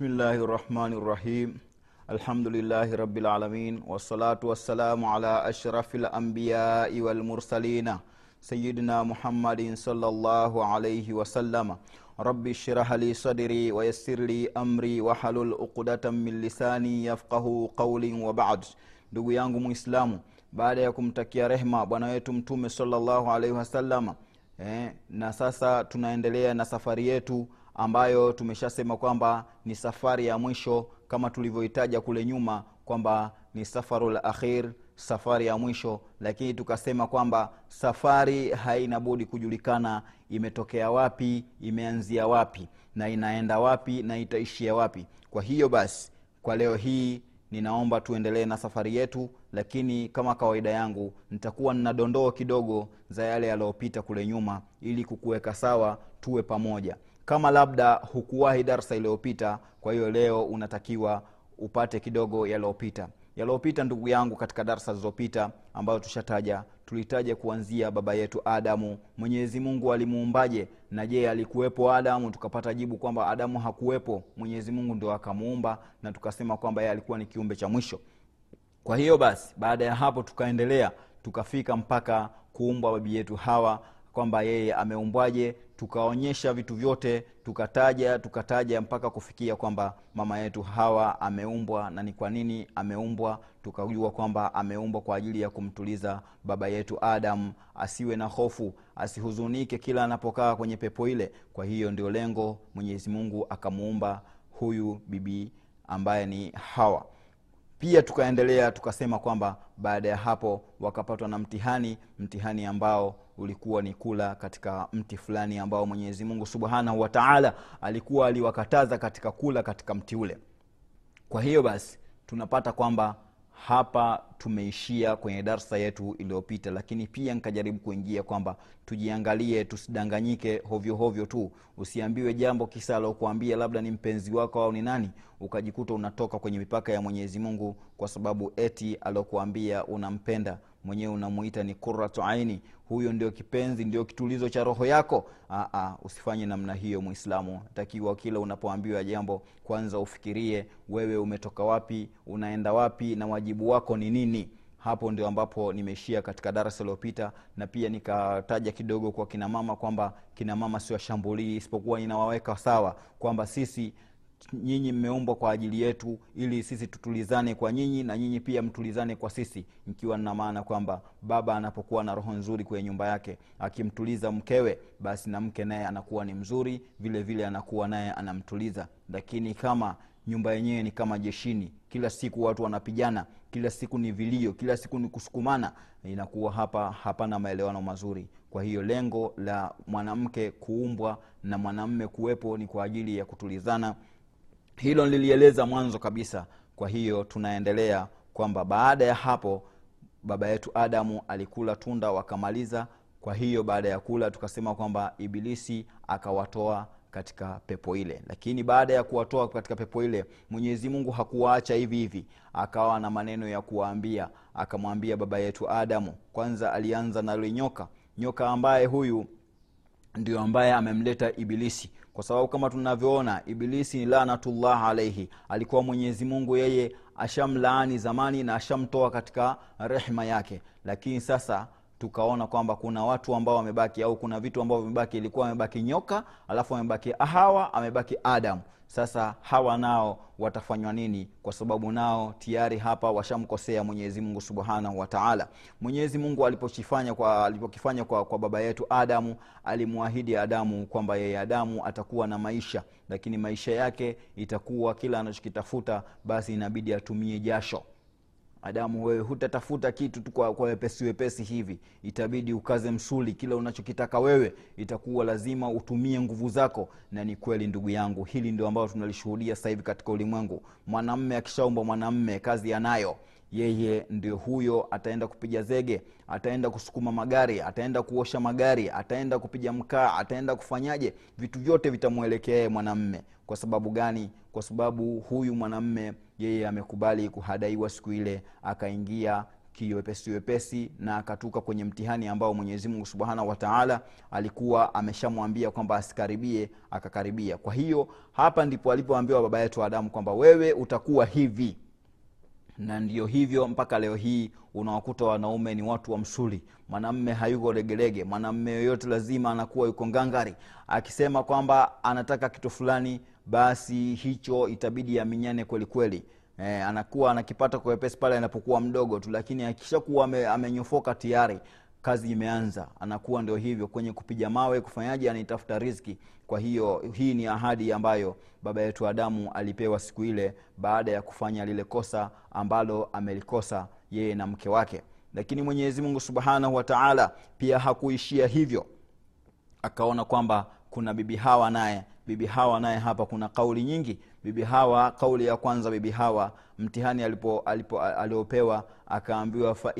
Bismillahi rahmani rahim alhamdulillahi rabi alamin. Wassalatu wassalamu ala ashrafi lambiyai walmursalina sayidina muhammadin sallallahu alaihi wasallama rabbi shrah li sadri wayassir li amri wahalul uqdatan min lisani yafqahu qaulin wabad ndugu yangu muislamu baada ya kumtakia rehma bwana wetu mtume sallallahu alaihi wasallama eh, na sasa tunaendelea na safari yetu ambayo tumeshasema kwamba ni safari ya mwisho kama tulivyohitaja kule nyuma kwamba ni safarul akhir safari ya mwisho. Lakini tukasema kwamba safari haina budi kujulikana imetokea wapi imeanzia wapi na inaenda wapi na itaishia wapi. Kwa hiyo basi kwa leo hii ninaomba tuendelee na safari yetu lakini kama kawaida yangu nitakuwa nina dondoo kidogo za yale yaliyopita kule nyuma ili kukuweka sawa tuwe pamoja kama labda hukuwahi darsa iliyopita kwa hiyo leo unatakiwa upate kidogo yaliyopita. Yaliyopita ndugu yangu katika darsa zilizopita ambayo tushataja tulitaja kuanzia baba yetu adamu. Mwenyezi mungu alimuumbaje? Na je alikuwepo adamu? Tukapata jibu kwamba adamu hakuwepo. Mwenyezi mungu ndio akamuumba na tukasema kwamba yeye alikuwa ni kiumbe cha mwisho. Kwa hiyo basi baada ya hapo tukaendelea tukafika mpaka kuumbwa babi yetu hawa kwamba yeye ameumbwaje tukaonyesha vitu vyote tukataja tukataja mpaka kufikia kwamba mama yetu hawa ameumbwa na ni kwa nini ameumbwa. Tukajua kwamba ameumbwa kwa ajili ya kumtuliza baba yetu adamu asiwe na hofu asihuzunike kila anapokaa kwenye pepo ile. Kwa hiyo ndio lengo mwenyezi mungu akamuumba huyu bibi ambaye ni hawa pia tukaendelea tukasema kwamba baada ya hapo wakapatwa na mtihani mtihani ambao ulikuwa ni kula katika mti fulani ambao mwenyezi mungu subhanahu wataala alikuwa aliwakataza katika kula katika mti ule. Kwa hiyo basi tunapata kwamba hapa tumeishia kwenye darsa yetu iliyopita lakini pia nikajaribu kuingia kwamba tujiangalie tusidanganyike hovyo hovyo tu. Usiambiwe jambo kisa alokuambia labda ni mpenzi wako au ni nani ukajikuta unatoka kwenye mipaka ya mwenyezi mungu kwa sababu eti alokuambia unampenda mwenyewe unamuita ni quratu aini. Huyo ndio kipenzi ndio kitulizo cha roho yako. Aa, usifanye namna hiyo mwislamu takiwa kila unapoambiwa jambo kwanza ufikirie wewe umetoka wapi unaenda wapi na wajibu wako ni nini. Hapo ndio ambapo nimeishia katika darasa iliyopita na pia nikataja kidogo kwa kinamama kwamba kinamama siwashambulii isipokuwa ninawaweka sawa kwamba sisi nyinyi mmeumbwa kwa ajili yetu ili sisi tutulizane kwa nyinyi na nyinyi pia mtulizane kwa sisi ikiwa na maana kwamba baba anapokuwa na roho nzuri kwenye nyumba yake akimtuliza mkewe basi na mke naye anakuwa ni mzuri vile vile anakuwa naye anamtuliza. Lakini kama nyumba yenyewe ni kama jeshini kila siku watu wanapigana kila siku ni vilio kila siku ni kusukumana inakuwa hapa hapana maelewano mazuri. Kwa hiyo lengo la mwanamke kuumbwa na mwanamme kuwepo ni kwa ajili ya kutulizana hilo nililieleza mwanzo kabisa. Kwa hiyo tunaendelea kwamba baada ya hapo baba yetu adamu alikula tunda wakamaliza. Kwa hiyo baada ya kula tukasema kwamba ibilisi akawatoa katika pepo ile. Lakini baada ya kuwatoa katika pepo ile mwenyezi mungu hakuwaacha hivi hivi. Akawa na maneno ya kuwaambia. Akamwambia baba yetu adamu. Kwanza alianza na nyoka. Nyoka ambaye huyu ndio ambaye amemleta ibilisi kwa sababu kama tunavyoona ibilisi lanatullah alaihi alikuwa mwenyezi mungu yeye ashamlaani zamani na ashamtoa katika rehma yake. Lakini sasa tukaona kwamba kuna watu ambao wamebaki au kuna vitu ambavyo vimebaki ilikuwa amebaki nyoka alafu amebaki hawa amebaki adamu sasa hawa nao watafanywa nini? Kwa sababu nao tayari hapa washamkosea mwenyezi mungu subhanahu wataala mwenyezi mungu alipokifanya kwa, alipokifanya kwa, kwa baba yetu adamu alimwahidi adamu kwamba yeye adamu atakuwa na maisha lakini maisha yake itakuwa kila anachokitafuta basi inabidi atumie jasho adamu wewe hutatafuta kitu tu kwa, kwa wepesi wepesi hivi. Itabidi ukaze msuli kila unachokitaka wewe itakuwa lazima utumie nguvu zako. Na ni kweli ndugu yangu hili ndio ambayo tunalishuhudia sasa hivi katika ulimwengu. Mwanamme akishaumba mwanamme kazi anayo. Yeye ndio huyo ataenda kupiga zege ataenda kusukuma magari ataenda kuosha magari ataenda kupiga mkaa ataenda kufanyaje? Vitu vyote vitamwelekea yeye mwanamme. Kwa sababu gani? Kwa sababu huyu mwanamme yeye amekubali kuhadaiwa siku ile akaingia kiwepesi wepesi na akatuka kwenye mtihani ambao mwenyezi mungu subhanahu wataala alikuwa ameshamwambia kwamba asikaribie akakaribia. Kwa hiyo hapa ndipo alipoambiwa baba yetu adamu kwamba wewe utakuwa hivi. Na ndio hivyo mpaka leo hii unawakuta wanaume ni watu wa msuli. Mwanamme hayuko legelege mwanamme yoyote lazima anakuwa yuko ngangari. Akisema kwamba anataka kitu fulani basi hicho itabidi aminyane kweli kweli. E, anakuwa anakipata kwa wepesi pale anapokuwa mdogo tu lakini akishakuwa ame, amenyofoka tayari kazi imeanza. Anakuwa ndio hivyo kwenye kupiga mawe kufanyaje anaitafuta riski kwa hiyo hii ni ahadi ambayo baba yetu adamu alipewa siku ile baada ya kufanya lile kosa ambalo amelikosa yeye na mke wake. Lakini mwenyezi mungu subhanahu wataala pia hakuishia hivyo. Akaona kwamba kuna bibi hawa naye bibi hawa naye hapa kuna kauli nyingi. Bibi hawa kauli ya kwanza bibi hawa mtihani alipo, alipo aliopewa akaambiwa fa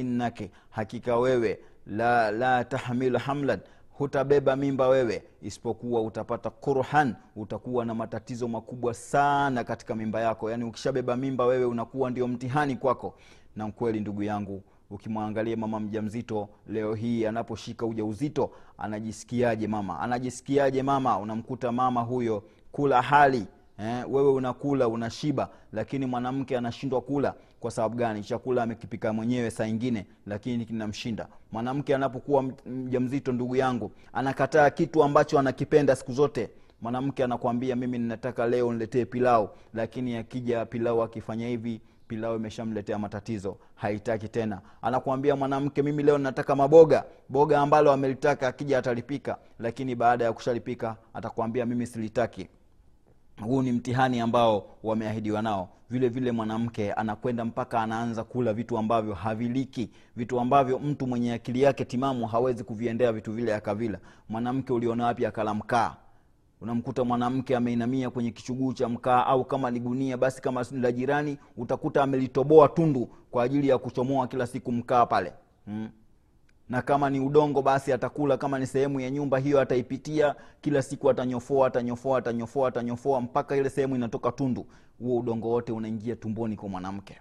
hakika wewe la, la tahmilu hamlan hutabeba mimba wewe isipokuwa utapata kurhan utakuwa na matatizo makubwa sana katika mimba yako. Yaani ukishabeba mimba wewe unakuwa ndio mtihani kwako. Na kweli ndugu yangu ukimwangalia mama mjamzito leo hii anaposhika uja uzito anajisikiaje mama? Anajisikiaje mama? Unamkuta mama huyo kula hali eh, wewe unakula unashiba lakini mwanamke anashindwa kula. Kwa sababu gani? Chakula amekipika mwenyewe saa ingine lakini kinamshinda. Mwanamke anapokuwa mjamzito, ndugu yangu anakataa kitu ambacho anakipenda siku zote. Mwanamke anakwambia mimi ninataka leo niletee pilau lakini akija pilau akifanya hivi pilau imeshamletea matatizo haitaki tena. Anakuambia mwanamke mimi leo nataka maboga. Boga ambalo amelitaka akija atalipika lakini baada ya kushalipika atakwambia mimi silitaki. Huu ni mtihani ambao wameahidiwa nao. Vile vile mwanamke anakwenda mpaka anaanza kula vitu ambavyo haviliki vitu ambavyo mtu mwenye akili yake timamu hawezi kuviendea vitu vile akavila. Mwanamke uliona wapi akala mkaa unamkuta mwanamke ameinamia kwenye kichuguu cha mkaa au kama ni gunia basi kama la jirani utakuta amelitoboa tundu kwa ajili ya kuchomoa kila siku mkaa pale. Hmm. Na kama ni udongo basi atakula. Kama ni sehemu ya nyumba hiyo ataipitia. Kila siku atanyofoa atanyofoa atanyofoa atanyofoa mpaka ile sehemu inatoka tundu. Huo udongo wote unaingia tumboni kwa mwanamke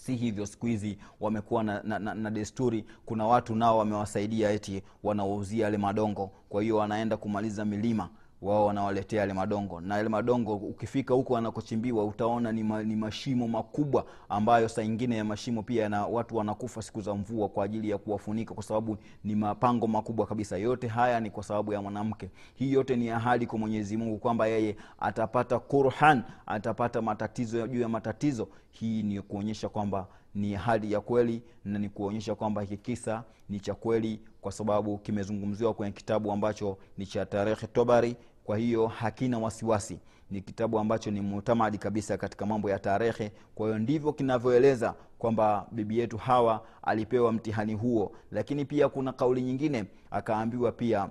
si hivyo siku hizi wamekuwa na, na, na, na desturi. Kuna watu nao wamewasaidia eti wanawauzia yale madongo. Kwa hiyo wanaenda kumaliza milima wao wanawaletea yale madongo. Na yale madongo ukifika huko anakochimbiwa utaona ni, ma, ni mashimo makubwa ambayo saa ingine ya mashimo pia na watu wanakufa siku za mvua kwa ajili ya kuwafunika kwa sababu ni mapango makubwa kabisa. Yote haya ni kwa sababu ya mwanamke. Hii yote ni ahadi kwa mwenyezi mungu kwamba yeye atapata kurhan atapata matatizo juu ya matatizo. Hii ni kuonyesha kwamba ni hali ya kweli na ni kuonyesha kwamba hiki kisa ni cha kweli kwa sababu kimezungumziwa kwenye kitabu ambacho ni cha tarehe tobari. Kwa hiyo hakina wasiwasi. Ni kitabu ambacho ni mutamadi kabisa katika mambo ya tarehe. Kwa hiyo ndivyo kinavyoeleza kwamba bibi yetu hawa alipewa mtihani huo. Lakini pia kuna kauli nyingine. Akaambiwa pia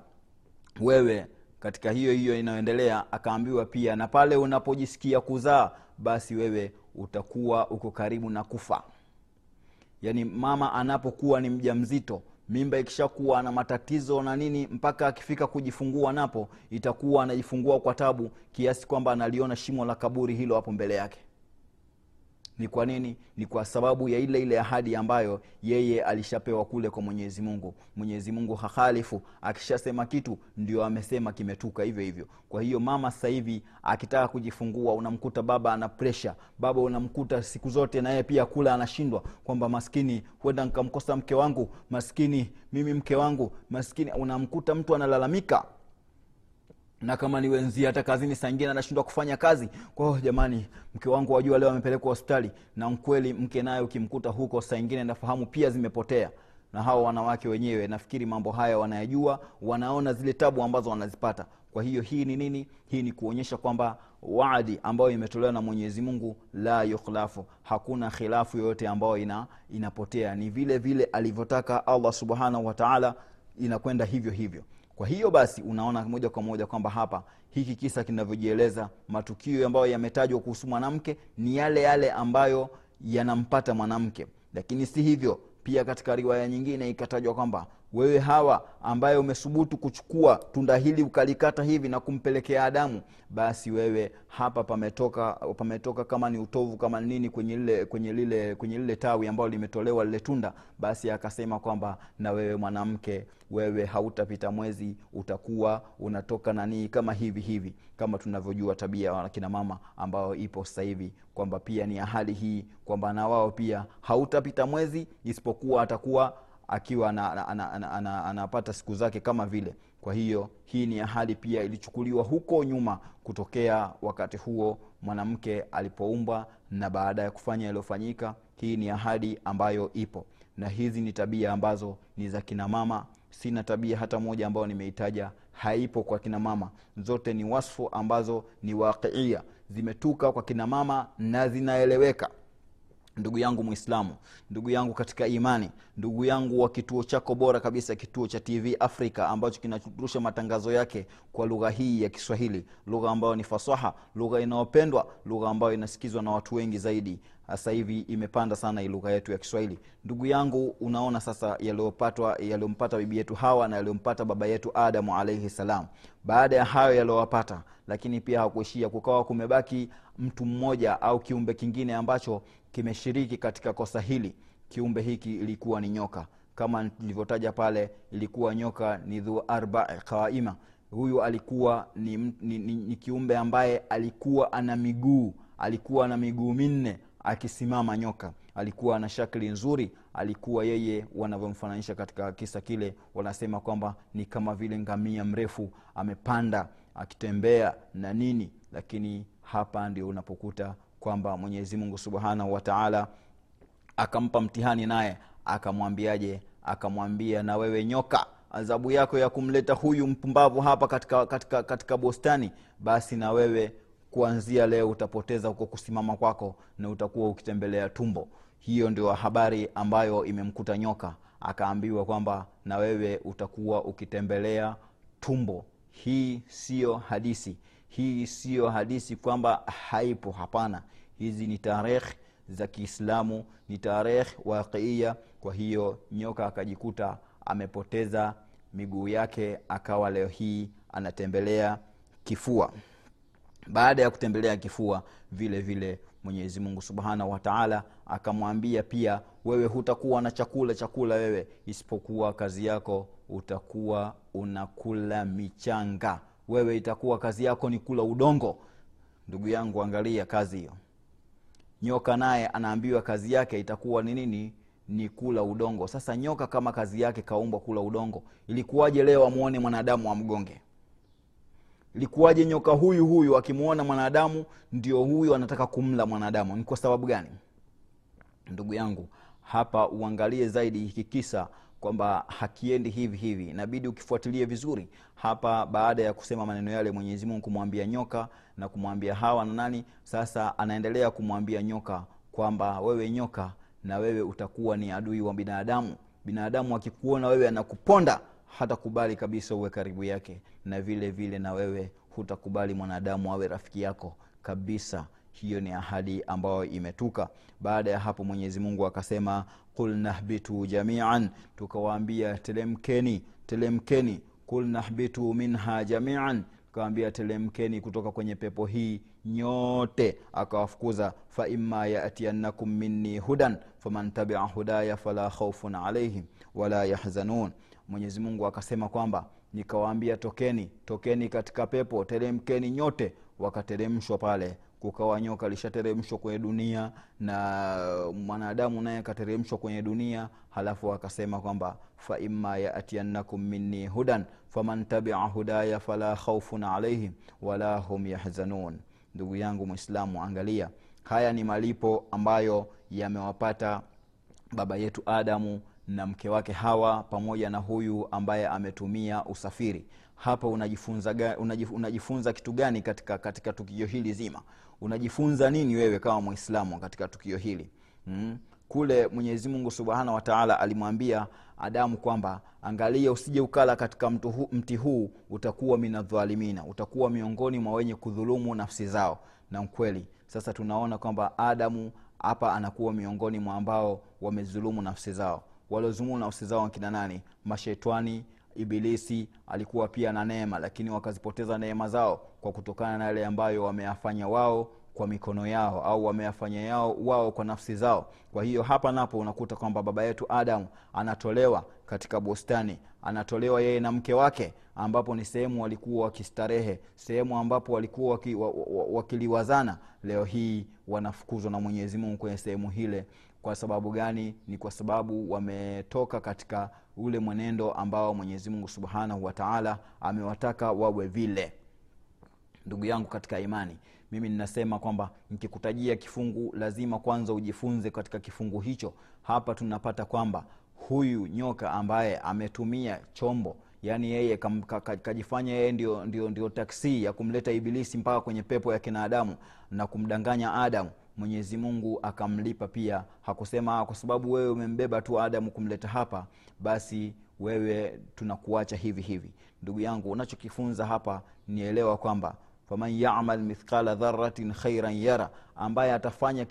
wewe katika hiyo hiyo inayoendelea akaambiwa pia na pale unapojisikia kuzaa basi wewe utakuwa uko karibu na kufa yaani mama anapokuwa ni mja mzito mimba ikishakuwa na matatizo na nini mpaka akifika kujifungua napo itakuwa anajifungua kwa tabu kiasi kwamba analiona shimo la kaburi hilo hapo mbele yake ni kwa nini? Ni kwa sababu ya ile ile ahadi ambayo yeye alishapewa kule kwa mwenyezi mungu. Mwenyezi mungu hahalifu akishasema kitu ndio amesema kimetuka hivyo hivyo. Kwa hiyo mama sasa hivi akitaka kujifungua unamkuta baba ana presha baba unamkuta siku zote naye pia kula anashindwa kwamba maskini huenda nkamkosa mke wangu. Maskini mimi mke wangu. Maskini. Unamkuta mtu analalamika na kama ni wenzi hata kazini saa anashindwa kufanya kazi. Kwao jamani mke wangu wajua leo amepelekwa hospitali. Na mkweli mke naye ukimkuta huko saa ingine nafahamu pia zimepotea. Na hawa wanawake wenyewe nafikiri mambo haya wanayajua wanaona zile tabu ambazo wanazipata. Kwa hiyo hii ni nini? Hii ni kuonyesha kwamba waadi ambayo imetolewa na mwenyezi mungu la yukhlafu. Hakuna khilafu yoyote ambayo ina, inapotea. Ni vile vile alivyotaka allah subhanahu wataala inakwenda hivyo hivyo kwa hiyo basi unaona moja kwa moja kwamba hapa hiki kisa kinavyojieleza matukio ambayo yametajwa kuhusu mwanamke ni yale yale ambayo yanampata mwanamke. Lakini si hivyo pia katika riwaya nyingine ikatajwa kwamba wewe hawa ambaye umesubutu kuchukua tunda hili ukalikata hivi na kumpelekea adamu basi wewe hapa pametoka pametoka kama ni utovu kama nini kwenye lile kwenye lile kwenye lile tawi ambalo limetolewa lile tunda basi akasema kwamba na wewe mwanamke wewe hautapita mwezi utakuwa unatoka nanii kama hivi hivi kama tunavyojua tabia ya mama ambayo ipo sasa hivi kwamba pia ni ahadi hii kwamba na wao pia hautapita mwezi isipokuwa atakuwa akiwa anapata ana, ana, ana, ana, ana siku zake kama vile. Kwa hiyo hii ni ahadi pia ilichukuliwa huko nyuma kutokea wakati huo mwanamke alipoumbwa na baada ya kufanya yaliyofanyika. Hii ni ahadi ambayo ipo. Na hizi ni tabia ambazo ni za kina mama. Sina tabia hata moja ambayo nimeitaja. Haipo kwa kina mama. Zote ni wasfu ambazo ni waqiia. Zimetuka kwa kina mama na zinaeleweka ndugu yangu mwislamu ndugu yangu katika imani ndugu yangu wa kituo chako bora kabisa kituo cha tv africa ambacho kinarusha matangazo yake kwa lugha hii ya kiswahili. Lugha ambayo ni fasaha lugha inayopendwa lugha ambayo inasikizwa na watu wengi zaidi. Sasa hivi imepanda sana lugha yetu ya kiswahili. Ndugu yangu unaona sasa yaliyopatwa yaliyompata bibi yetu hawa na yaliyompata baba yetu adamu alaihi salam. Baada ya hayo yaliyowapata lakini pia hakuishia kukawa kumebaki mtu mmoja au kiumbe kingine ambacho kimeshiriki katika kosa hili. Kiumbe hiki ilikuwa ni nyoka. Kama nilivyotaja pale ilikuwa nyoka ni dhu arba qaima. Huyu alikuwa ni, ni, ni, ni kiumbe ambaye alikuwa ana miguu. Alikuwa na miguu minne akisimama nyoka. Alikuwa na shakli nzuri. Alikuwa yeye wanavyomfananisha katika kisa kile wanasema kwamba ni kama vile ngamia mrefu amepanda akitembea na nini. Lakini hapa ndio unapokuta kwamba mwenyezi mungu subhanahu wataala akampa mtihani naye akamwambiaje? Akamwambia na wewe nyoka adhabu yako ya kumleta huyu mpumbavu hapa katika, katika, katika bostani basi na wewe kuanzia leo utapoteza huko kusimama kwako na utakuwa ukitembelea tumbo. Hiyo ndio habari ambayo imemkuta nyoka. Akaambiwa kwamba na wewe utakuwa ukitembelea tumbo. Hii siyo hadisi hii siyo hadisi kwamba haipo hapana. Hizi ni tarehe za kiislamu ni tarehe waqiia kwa hiyo nyoka akajikuta amepoteza miguu yake akawa leo hii anatembelea kifua. Baada ya kutembelea kifua vile vile mwenyezi mungu subhanahu wataala akamwambia pia wewe hutakuwa na chakula chakula wewe. Isipokuwa kazi yako utakuwa unakula michanga wewe itakuwa kazi yako ni kula udongo. Ndugu yangu angalia kazi hiyo. Nyoka naye anaambiwa kazi yake itakuwa ni nini? Ni kula udongo. Sasa nyoka kama kazi yake kaumbwa kula udongo ilikuwaje leo amwone mwanadamu amgonge ilikuwaje nyoka huyu huyu akimwona mwanadamu ndio huyu anataka kumla mwanadamu? Ni kwa sababu gani? Ndugu yangu hapa uangalie zaidi hiki kisa kwamba hakiendi hivi hivi. Inabidi ukifuatilie vizuri hapa baada ya kusema maneno yale mwenyezi mungu kumwambia nyoka na kumwambia hawa na nani. Sasa anaendelea kumwambia nyoka kwamba wewe nyoka na wewe utakuwa ni adui wa binadamu. Binadamu akikuona wewe anakuponda hatakubali kabisa uwe karibu yake. Na vile vile na wewe hutakubali mwanadamu awe rafiki yako kabisa hiyo ni ahadi ambayo imetuka. Baada ya hapo mwenyezi mungu akasema kul nahbitu jamian tukawaambia telemkeni telemkeni. Qul nahbitu minha jamian tukawambia telemkeni kutoka kwenye pepo hii nyote. Akawafukuza faima yatiannakum minni hudan faman tabia hudaya fala khaufun alaihim wala yahzanun. Mwenyezi mungu akasema kwamba nikawaambia tokeni tokeni katika pepo telemkeni nyote. Wakateremshwa pale kukawa nyoka lishateremshwa kwenye dunia na mwanadamu naye akateremshwa kwenye dunia halafu akasema kwamba faima yatiannakum minni hudan faman tabia hudaya fala khaufun alaihim wala hum yahzanun. Ndugu yangu mwislamu angalia haya ni malipo ambayo yamewapata baba yetu adamu na mke wake hawa pamoja na huyu ambaye ametumia usafiri. Hapa unajifunza, unajifunza kitu gani katika, katika tukio hili zima unajifunza nini wewe kama mwislamu katika tukio hili? Mm? kule mwenyezi mungu subhanahu wataala alimwambia adamu kwamba angalia usije ukala katika hu, mti huu utakuwa minadhalimina utakuwa miongoni mwa wenye kudhulumu nafsi zao. Na mkweli sasa tunaona kwamba adamu hapa anakuwa miongoni mwa ambao wamezulumu nafsi zao. Waliozulumu nafsi zao wakina nani? Mashetani ibilisi alikuwa pia na neema lakini wakazipoteza neema zao kwa kutokana na yale ambayo wameyafanya wao kwa mikono yao au wameyafanya yao wao kwa nafsi zao. Kwa hiyo hapa napo unakuta kwamba baba yetu adamu anatolewa katika bustani anatolewa yeye na mke wake ambapo ni sehemu walikuwa wakistarehe sehemu ambapo walikuwa waki, wa, wa, wakiliwazana. Leo hii wanafukuzwa na mwenyezi mungu kwenye sehemu hile kwa sababu gani? Ni kwa sababu wametoka katika ule mwenendo ambao mwenyezi mungu subhanahu wataala amewataka wawe vile. Ndugu yangu katika imani mimi ninasema kwamba nikikutajia kifungu lazima kwanza ujifunze katika kifungu hicho. Hapa tunapata kwamba huyu nyoka ambaye ametumia chombo yaani yeye kajifanya yeye ndio, ndio, ndio taksi ya kumleta ibilisi mpaka kwenye pepo ya kinadamu na kumdanganya adamu mwenyezi mungu akamlipa pia. Hakusema "Ah, kwa sababu wewe umembeba tu adamu kumleta hapa basi wewe tunakuacha hivi hivi. Ndugu yangu unachokifunza hapa nielewa kwamba faman yamal mithqala dharatin khairan yara ambaye atafanya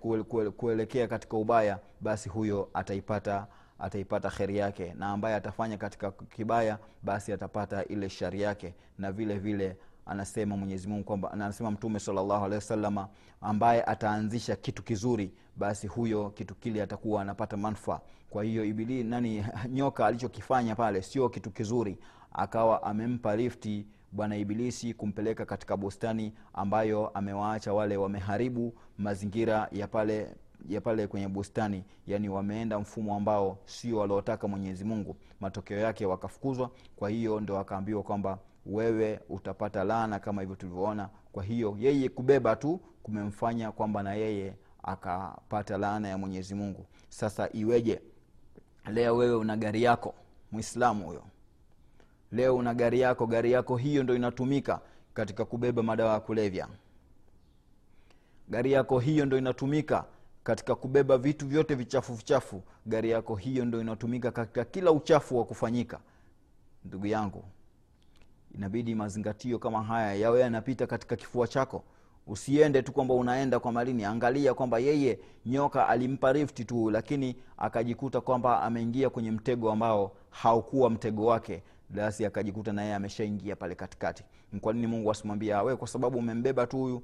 kuele- kuelekea katika ubaya basi huyo ataipata ataipata kheri yake. Na ambaye atafanya katika kibaya basi atapata ile shari yake. Na vile vile anasema mwenyezi mungu kwamba anasema mtume salllahu alehi wasalama ambaye ataanzisha kitu kizuri basi huyo kitu kile atakuwa anapata manfaa kwa hiyo ibili nani nyoka alichokifanya pale sio kitu kizuri. Akawa amempa lifti bwana ibilisi kumpeleka katika bustani ambayo amewaacha wale wameharibu mazingira ya pale ya pale kwenye bustani. Yani wameenda mfumo ambao sio waliotaka mwenyezi mungu. Matokeo yake wakafukuzwa. Kwa hiyo ndo wakaambiwa kwamba wewe utapata laana kama hivyo tulivyoona. Kwa hiyo yeye kubeba tu kumemfanya kwamba na yeye akapata laana ya mwenyezi mungu. Sasa iweje? Leo wewe una gari yako mwislamu huyo. Leo una gari yako gari yako hiyo ndo inatumika katika kubeba madawa ya kulevya. Gari yako hiyo ndo inatumika katika kubeba vitu vyote vichafu vichafu. Gari yako hiyo ndo inatumika katika kila uchafu wa kufanyika. Ndugu yangu inabidi mazingatio kama haya yawe yanapita katika kifua chako. Usiende tu kwamba unaenda kwa malini. Angalia kwamba yeye nyoka alimpa rifti tu lakini akajikuta kwamba ameingia kwenye mtego ambao haukuwa mtego wake. Basi akajikuta na yeye ameshaingia pale katikati. Kwa nini mungu asimwambia we kwa sababu umembeba tu huyu.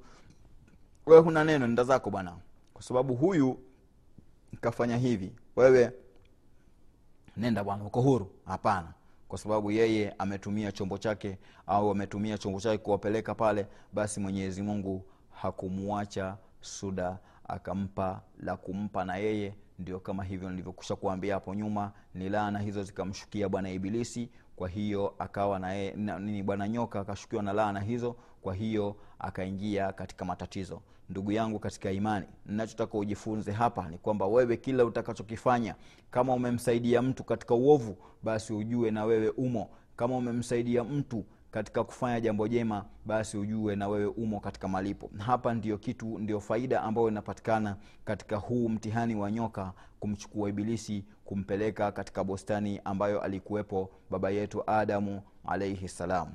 Wewe huna neno nenda zako bwana. Kwa sababu huyu kafanya hivi. Wewe nenda bwana uko huru. Hapana kwa sababu yeye ametumia chombo chake au ametumia chombo chake kuwapeleka pale basi mwenyezi mungu hakumwacha suda akampa la kumpa na yeye. Ndio kama hivyo nilivyokusha kuambia hapo nyuma ni laana hizo zikamshukia bwana ibilisi. Kwa hiyo akawa na na- nini bwana nyoka akashukiwa na laana hizo kwa hiyo akaingia katika matatizo. Ndugu yangu katika imani ninachotaka ujifunze hapa ni kwamba wewe kila utakachokifanya kama umemsaidia mtu katika uovu basi ujue na wewe umo. Kama umemsaidia mtu katika kufanya jambo jema basi ujue na wewe umo katika malipo. Hapa ndio kitu ndio faida ambayo inapatikana katika huu mtihani wa nyoka kumchukua ibilisi kumpeleka katika bustani ambayo alikuwepo baba yetu adamu alaihi salam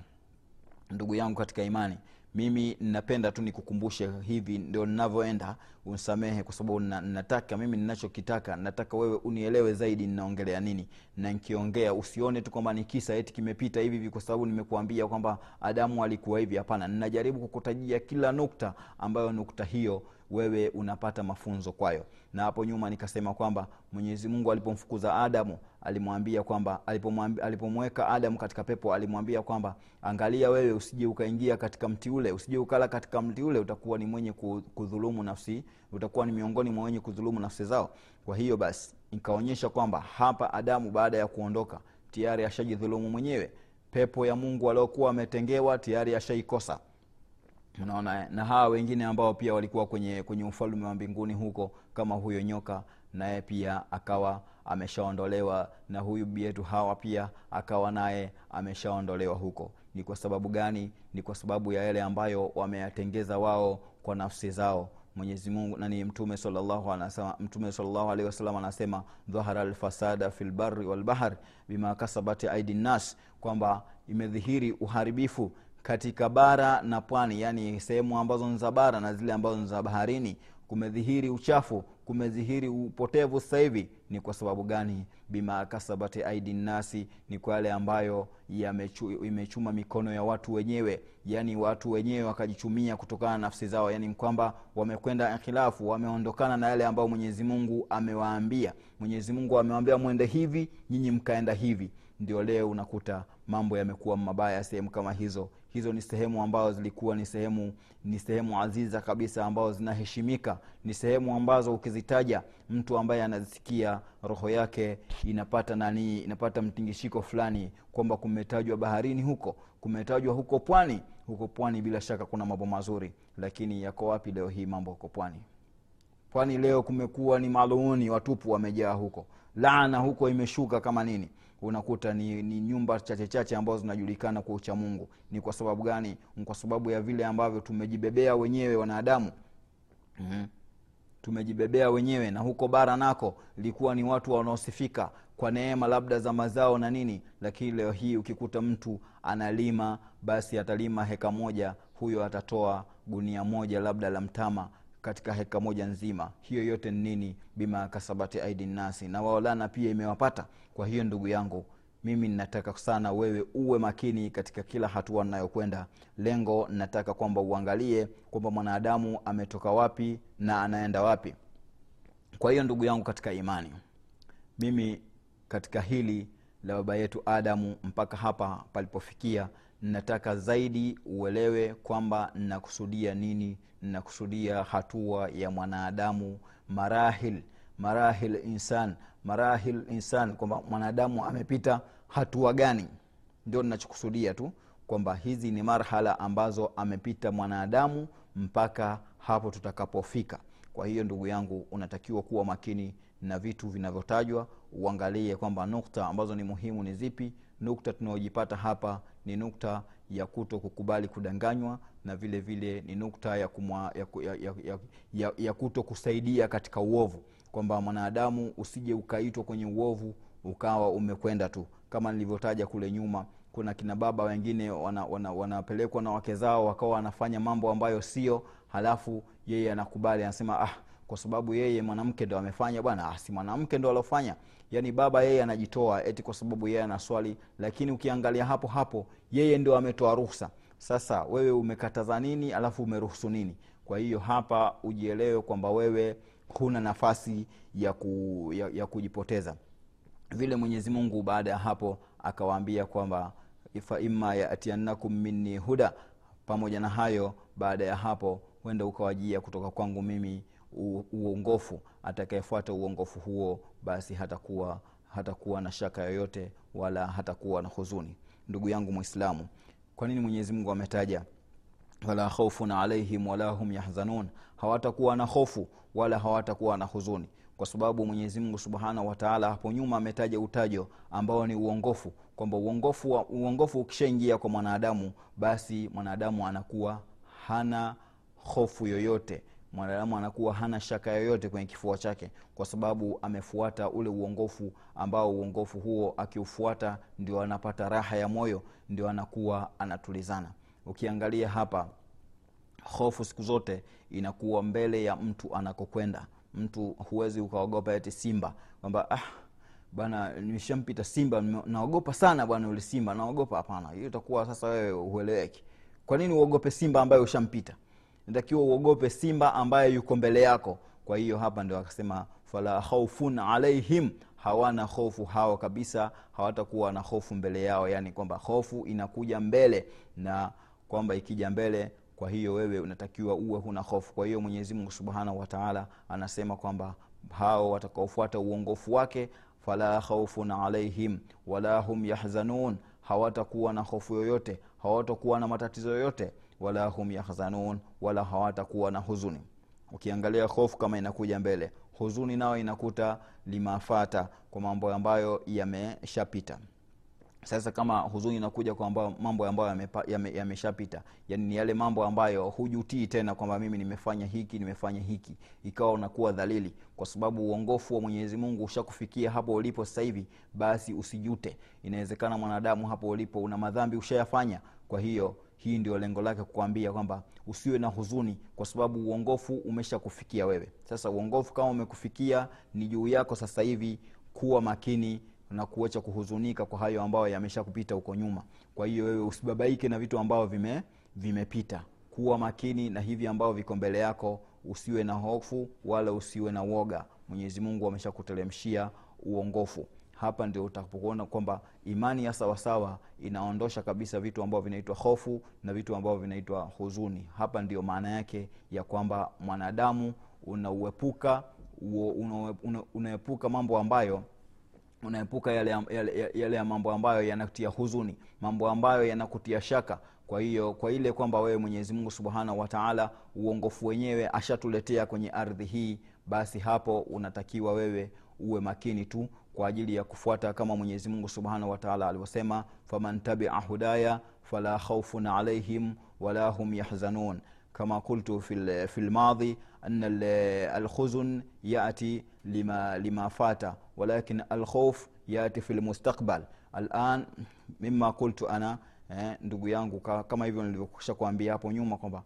ndugu yangu katika imani mimi napenda tu nikukumbushe hivi ndio ninavyoenda unsamehe kwa sababu na- nataka mimi ninachokitaka nataka wewe unielewe zaidi ninaongelea nini. Na nkiongea usione tu kwamba ni kisa eti kimepita hivi hivi kwa sababu nimekuambia kwamba adamu alikuwa hivi. Hapana ninajaribu kukutajia kila nukta ambayo nukta hiyo wewe unapata mafunzo kwayo. Na hapo nyuma nikasema kwamba mwenyezi mungu alipomfukuza adamu alimwambia kwamba alipomweka adamu katika pepo alimwambia kwamba angalia wewe usije ukaingia katika mti ule usije ukala katika mti ule utakuwa ni mwenye kudhulumu nafsi utakuwa ni miongoni mwa wenye kudhulumu nafsi zao. Kwa hiyo basi ikaonyesha kwamba hapa adamu baada ya kuondoka tayari ashajidhulumu mwenyewe. Pepo ya mungu aliokuwa ametengewa tayari ashaikosa. Unaona na hawa wengine ambao pia walikuwa kwenye kwenye ufalme wa mbinguni huko kama huyo nyoka naye pia akawa ameshaondolewa na huyu bibi hawa pia akawa naye ameshaondolewa huko. Ni kwa sababu gani? Ni kwa sababu ya yale ambayo wameyatengeza wao kwa nafsi zao mwenyezi mungu nani mtume mtume salllahu alehi wasallam anasema dhahara lfasada fi lbari walbahari bima kasabat aidi nas kwamba imedhihiri uharibifu katika bara na pwani yani sehemu ambazo ni za bara na zile ambazo ni za baharini kumedhihiri uchafu kumedhihiri upotevu sasa hivi ni kwa sababu gani? Bima kasabati aidi nnasi ni kwa yale ambayo imechuma mikono ya watu wenyewe. Yani watu wenyewe wakajichumia kutokana na nafsi zao. Yani kwamba wamekwenda khilafu wameondokana na yale ambayo mwenyezi mungu amewaambia. Mwenyezi mungu amewaambia mwende hivi nyinyi mkaenda hivi ndio leo unakuta mambo yamekuwa mabaya sehemu kama hizo. Hizo ni sehemu ambazo zilikuwa ni sehemu ni sehemu aziza kabisa ambazo zinaheshimika. Ni sehemu ambazo ukizitaja mtu ambaye anazisikia roho yake inapata nani inapata mtingishiko fulani kwamba kumetajwa baharini huko kumetajwa huko pwani. Huko pwani bila shaka kuna mambo mazuri lakini yako wapi leo hii mambo huko pwani? Pwani leo kumekuwa ni maluuni watupu wamejaa huko. Laana huko imeshuka kama nini unakuta ni, ni nyumba chache chache ambazo zinajulikana kwa uchamungu ni kwa sababu gani? Kwa sababu ya vile ambavyo tumejibebea wenyewe wanadamu. Mm-hmm. tumejibebea wenyewe na huko bara nako ilikuwa ni watu wanaosifika kwa neema labda za mazao na nini. Lakini leo hii ukikuta mtu analima basi atalima heka moja huyo atatoa gunia moja labda la mtama katika heka moja nzima. Hiyo yote ni nini? Bima kasabati aidi na waolana pia imewapata kwa hiyo ndugu yangu mimi ninataka sana wewe uwe makini katika kila hatua ninayokwenda. Lengo nataka kwamba uangalie kwamba mwanadamu ametoka wapi na anaenda wapi. Kwa hiyo ndugu yangu katika imani mimi katika hili la baba yetu adamu mpaka hapa palipofikia nataka zaidi uelewe kwamba nnakusudia nini nnakusudia hatua ya mwanadamu marahil marahil insan marahil insan kwamba mwanadamu amepita hatua gani. Ndio ninachokusudia tu kwamba hizi ni marhala ambazo amepita mwanadamu mpaka hapo tutakapofika. Kwa hiyo ndugu yangu unatakiwa kuwa makini na vitu vinavyotajwa uangalie kwamba nukta ambazo ni muhimu ni zipi. Nukta tunayojipata hapa ni nukta ya kuto kukubali kudanganywa na vile vile ni nukta ya, kumwa, ya, ya, ya, ya, ya, kuto kusaidia katika uovu kwamba mwanadamu usije ukaitwa kwenye uovu ukawa umekwenda tu. Kama nilivyotaja kule nyuma kuna kina baba wengine wanapelekwa wana, wana, na wake zao wakawa wanafanya mambo ambayo sio halafu yeye anakubali anasema ah kwa sababu yeye mwanamke ndo amefanya bwana ah, si mwanamke ndo alofanya. Yaani baba yeye anajitoa eti kwa sababu yeye ana lakini ukiangalia hapo hapo yeye ndo ametoa ruhusa. Sasa wewe umekataza nini alafu umeruhusu nini? Kwa hiyo hapa ujielewe kwamba wewe huna nafasi ya, ku, ya, ya kujipoteza. Vile mwenyezi mungu baada ya hapo akawaambia kwamba faima yatiannakum minni huda pamoja na hayo baada ya hapo huenda ukawajia kutoka kwangu mimi uongofu. Atakayefuata uongofu huo basi hatakuwa hatakuwa na shaka yoyote wala hatakuwa na huzuni. Ndugu yangu mwislamu kwa nini mwenyezi mungu ametaja wala khaufun alaihim wala hum yahzanun. Hawatakuwa na hofu wala hawatakuwa na huzuni kwa sababu mwenyezi mungu subhanahu wataala hapo nyuma ametaja utajo ambao ni uongofu kwamba uongofu, uongofu ukishaingia kwa mwanadamu basi mwanadamu anakuwa hana hofu yoyote. Mwanadamu anakuwa hana shaka yoyote kwenye kifua chake kwa sababu amefuata ule uongofu ambao uongofu huo akiufuata ndio anapata raha ya moyo ndio anakuwa anatulizana ukiangalia hapa hofu siku zote inakuwa mbele ya mtu anakokwenda. Mtu huwezi ukaogopa eti simba kwamba ah bana nimeshampita simba naogopa sana bwana yule simba naogopa. Hapana hiyo itakuwa sasa wewe hueleweki. Kwa nini uogope simba ambaye ushampita? Natakiwa uogope simba ambaye yuko mbele yako. Kwa hiyo hapa ndio akasema fala khaufun alaihim hawana hofu hao kabisa hawatakuwa na hofu mbele yao. Yani kwamba hofu inakuja mbele na kwamba ikija mbele kwa hiyo wewe unatakiwa uwe huna hofu. Kwa hiyo mwenyezi mungu subhanahu wataala anasema kwamba hao watakaofuata uongofu wake fala khaufun alaihim wala hum yahzanun hawatakuwa na hofu yoyote hawatakuwa na matatizo yoyote wala hum yahzanun wala hawatakuwa na huzuni. Ukiangalia hofu kama inakuja mbele huzuni nayo inakuta limafata kwa mambo ambayo yameshapita sasa kama huzuni inakuja kwa ambao, mambo ambayo yameshapita yame, yame yani ni yale mambo ambayo hujutii tena kwamba mimi nimefanya hiki nimefanya hiki ikawa unakuwa dhalili. Kwa sababu uongofu wa mwenyezi mungu ushakufikia hapo ulipo sasa hivi basi usijute. Inawezekana mwanadamu hapo ulipo una madhambi ushayafanya. Kwa hiyo hii ndio lengo lake kukwambia kwamba usiwe na huzuni kwa sababu uongofu umeshakufikia wewe. Sasa uongofu kama umekufikia ni juu yako sasa hivi kuwa makini na kuacha kuhuzunika kwa hayo ambayo yamesha kupita huko nyuma. Kwa hiyo wewe usibabaike na vitu ambavyo vime vimepita. Kuwa makini na hivi ambavyo viko mbele yako. Usiwe na hofu wala usiwe na woga. Mwenyezi mungu ameshakuteremshia uongofu. Hapa ndio utakapokuona kwamba imani ya sawasawa inaondosha kabisa vitu ambavyo vinaitwa hofu na vitu ambavyo vinaitwa huzuni. Hapa ndio maana yake ya kwamba mwanadamu unauepuka unaepuka mambo ambayo unaepuka yale, yale, yale ya mambo ambayo yanakutia huzuni mambo ambayo yanakutia shaka. Kwa hiyo kwa ile kwamba wewe mwenyezi mungu subhanahu wataala uongofu wenyewe ashatuletea kwenye ardhi hii basi hapo unatakiwa wewe uwe makini tu kwa ajili ya kufuata kama mwenyezi mungu subhanahu wataala alivyosema faman tabia hudaya fala khaufun alaihim wala hum yahzanun كما قلت في في الماضي أن الخزن يأتي لما لما فات ولكن الخوف يأتي في المستقبل الآن مما قلت أنا ndugu yangu kama hivyo nilivyokwisha kuambia hapo nyuma kwamba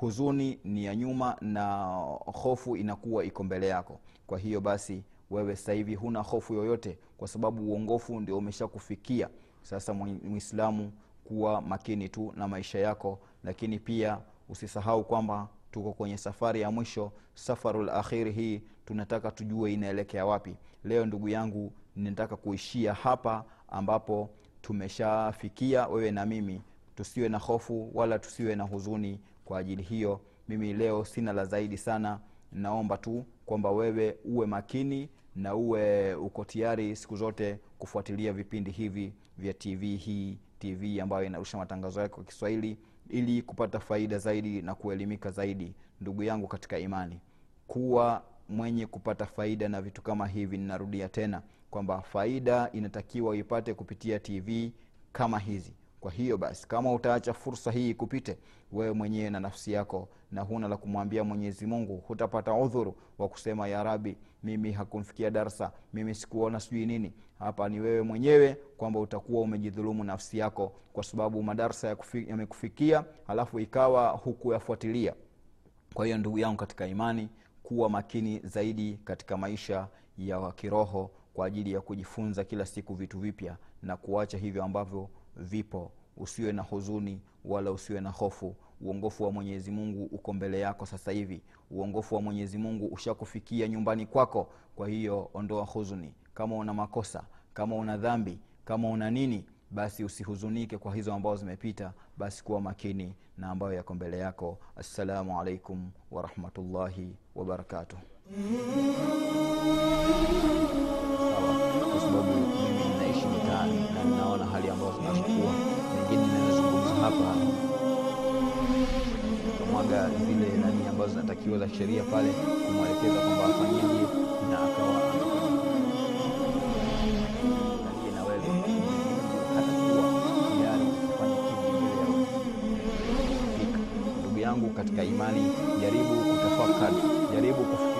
huzuni ni ya nyuma na hofu inakuwa iko mbele yako kwa hiyo basi wewe sasa hivi huna hofu yoyote kwa sababu uongofu ndio umeshakufikia sasa mwislamu kuwa makini tu na maisha yako lakini pia usisahau kwamba tuko kwenye safari ya mwisho safarul akhiri hii tunataka tujue inaelekea wapi. Leo ndugu yangu ninataka kuishia hapa ambapo tumeshafikia wewe na mimi. Tusiwe na hofu wala tusiwe na huzuni kwa ajili hiyo. Mimi leo sina la zaidi sana. Naomba tu kwamba wewe uwe makini na uwe uko tayari siku zote kufuatilia vipindi hivi vya tv hii tv ambayo inarusha matangazo yake kwa kiswahili ili kupata faida zaidi na kuelimika zaidi ndugu yangu katika imani. Kuwa mwenye kupata faida na vitu kama hivi ninarudia tena kwamba faida inatakiwa uipate kupitia tv kama hizi kwa hiyo basi kama utaacha fursa hii kupite wewe mwenyewe na nafsi yako na huna la kumwambia mwenyezi mungu hutapata udhuru wa kusema ya rabi mimi hakumfikia darsa mimi sikuona sijui nini. Hapa ni wewe mwenyewe kwamba utakuwa umejidhulumu nafsi yako kwa sababu madarsa yamekufikia halafu ikawa hukuyafuatilia. Kwa hiyo ndugu yangu katika imani kuwa makini zaidi katika maisha ya kiroho kwa ajili ya kujifunza kila siku vitu vipya na kuacha hivyo ambavyo vipo. Usiwe na huzuni wala usiwe na hofu. Uongofu wa mwenyezi mungu uko mbele yako sasa hivi. Uongofu wa mwenyezi mungu ushakufikia nyumbani kwako. Kwa hiyo ondoa huzuni. Kama una makosa kama una dhambi kama una nini basi usihuzunike kwa hizo ambazo zimepita. Basi kuwa makini na ambayo yako mbele yako. Assalamu alaikum warahmatullahi wabarakatuh hapa. Kumwaga zile nani ambazo zinatakiwa za sheria pale kumwelekeza kwamba afanyeje na akawa ndugu yangu katika imani jaribu kutafakari jaribu kufikiria